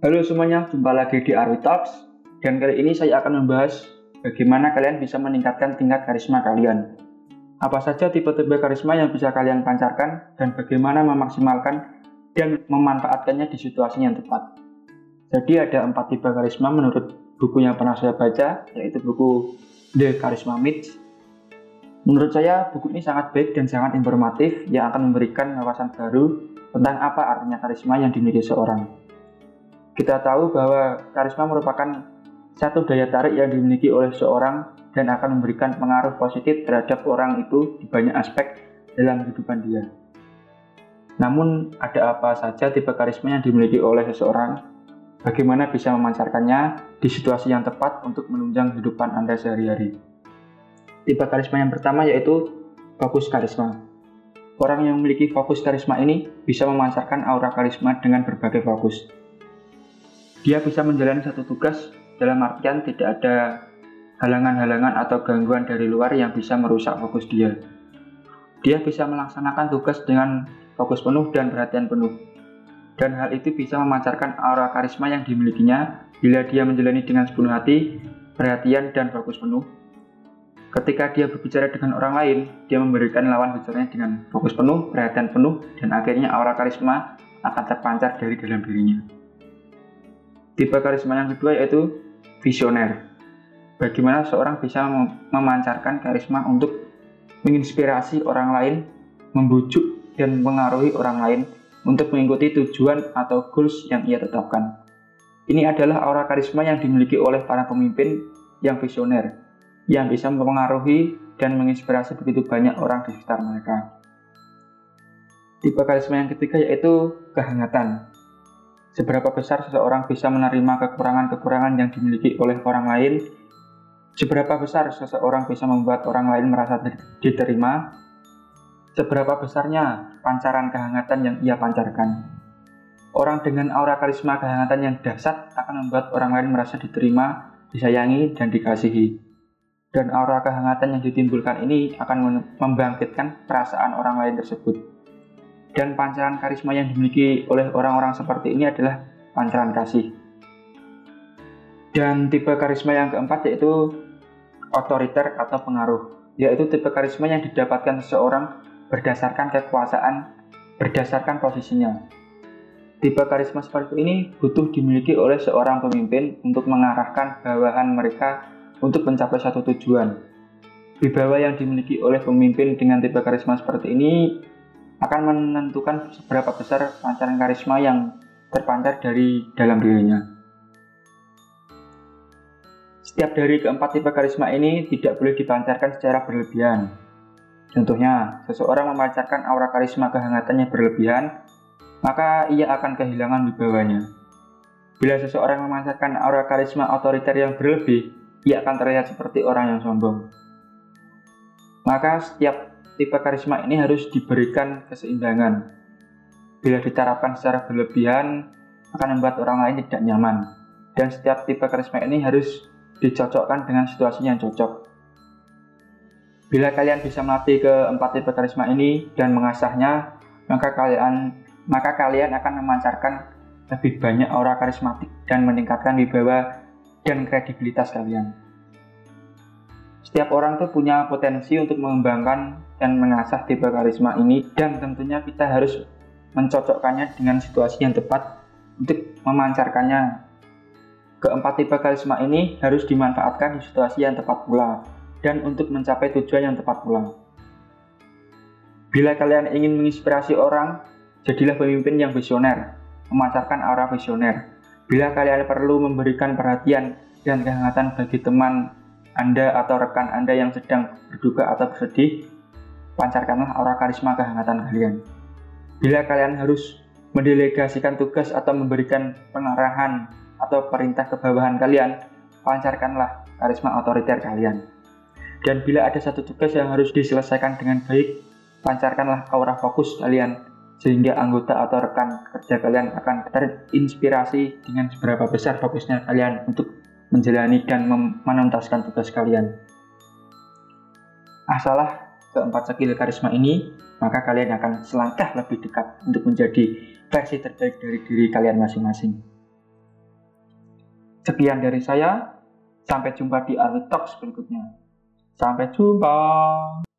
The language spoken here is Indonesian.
Halo semuanya, jumpa lagi di Arwi Talks dan kali ini saya akan membahas bagaimana kalian bisa meningkatkan tingkat karisma kalian. Apa saja tipe-tipe karisma yang bisa kalian pancarkan dan bagaimana memaksimalkan dan memanfaatkannya di situasi yang tepat. Jadi ada empat tipe karisma menurut buku yang pernah saya baca, yaitu buku The Charisma Myth. Menurut saya, buku ini sangat baik dan sangat informatif yang akan memberikan wawasan baru tentang apa artinya karisma yang dimiliki seorang. Kita tahu bahwa karisma merupakan satu daya tarik yang dimiliki oleh seorang dan akan memberikan pengaruh positif terhadap orang itu di banyak aspek dalam kehidupan dia. Namun, ada apa saja tipe karisma yang dimiliki oleh seseorang? Bagaimana bisa memancarkannya di situasi yang tepat untuk menunjang kehidupan Anda sehari-hari? Tipe karisma yang pertama yaitu fokus karisma. Orang yang memiliki fokus karisma ini bisa memancarkan aura karisma dengan berbagai fokus. Dia bisa menjalani satu tugas dalam artian tidak ada halangan-halangan atau gangguan dari luar yang bisa merusak fokus dia. Dia bisa melaksanakan tugas dengan fokus penuh dan perhatian penuh. Dan hal itu bisa memancarkan aura karisma yang dimilikinya bila dia menjalani dengan sepenuh hati, perhatian, dan fokus penuh. Ketika dia berbicara dengan orang lain, dia memberikan lawan bicaranya dengan fokus penuh, perhatian penuh, dan akhirnya aura karisma akan terpancar dari dalam dirinya. Tipe karisma yang kedua yaitu visioner. Bagaimana seorang bisa memancarkan karisma untuk menginspirasi orang lain, membujuk dan mengaruhi orang lain untuk mengikuti tujuan atau goals yang ia tetapkan. Ini adalah aura karisma yang dimiliki oleh para pemimpin yang visioner, yang bisa mempengaruhi dan menginspirasi begitu banyak orang di sekitar mereka. Tipe karisma yang ketiga yaitu kehangatan. Seberapa besar seseorang bisa menerima kekurangan-kekurangan yang dimiliki oleh orang lain? Seberapa besar seseorang bisa membuat orang lain merasa diterima? Seberapa besarnya pancaran kehangatan yang ia pancarkan? Orang dengan aura karisma kehangatan yang dahsyat akan membuat orang lain merasa diterima, disayangi, dan dikasihi. Dan aura kehangatan yang ditimbulkan ini akan membangkitkan perasaan orang lain tersebut. Dan pancaran karisma yang dimiliki oleh orang-orang seperti ini adalah pancaran kasih. Dan tipe karisma yang keempat yaitu otoriter atau pengaruh, yaitu tipe karisma yang didapatkan seseorang berdasarkan kekuasaan, berdasarkan posisinya. Tipe karisma seperti ini butuh dimiliki oleh seorang pemimpin untuk mengarahkan bawahan mereka untuk mencapai satu tujuan. Wibawa yang dimiliki oleh pemimpin dengan tipe karisma seperti ini akan menentukan seberapa besar pancaran karisma yang terpancar dari dalam dirinya. Setiap dari keempat tipe karisma ini tidak boleh dipancarkan secara berlebihan. Contohnya, seseorang memancarkan aura karisma kehangatannya berlebihan, maka ia akan kehilangan wibawanya. Bila seseorang memancarkan aura karisma otoriter yang berlebih, ia akan terlihat seperti orang yang sombong. Maka setiap tipe karisma ini harus diberikan keseimbangan. Bila diterapkan secara berlebihan, akan membuat orang lain tidak nyaman. Dan setiap tipe karisma ini harus dicocokkan dengan situasi yang cocok. Bila kalian bisa melatih keempat tipe karisma ini dan mengasahnya, maka kalian maka kalian akan memancarkan lebih banyak aura karismatik dan meningkatkan wibawa dan kredibilitas kalian. Setiap orang tuh punya potensi untuk mengembangkan dan mengasah tipe karisma ini dan tentunya kita harus mencocokkannya dengan situasi yang tepat untuk memancarkannya. Keempat tipe karisma ini harus dimanfaatkan di situasi yang tepat pula dan untuk mencapai tujuan yang tepat pula. Bila kalian ingin menginspirasi orang, jadilah pemimpin yang visioner, memancarkan aura visioner. Bila kalian perlu memberikan perhatian dan kehangatan bagi teman Anda atau rekan Anda yang sedang berduka atau bersedih, pancarkanlah aura karisma kehangatan kalian. Bila kalian harus mendelegasikan tugas atau memberikan pengarahan atau perintah ke bawahan kalian, pancarkanlah karisma otoriter kalian. Dan bila ada satu tugas yang harus diselesaikan dengan baik, pancarkanlah aura fokus kalian sehingga anggota atau rekan kerja kalian akan terinspirasi dengan seberapa besar fokusnya kalian untuk menjalani dan menuntaskan tugas kalian. Asalah keempat skill karisma ini, maka kalian akan selangkah lebih dekat untuk menjadi versi terbaik dari diri kalian masing-masing. Sekian dari saya. Sampai jumpa di Arwi Talks berikutnya. Sampai jumpa.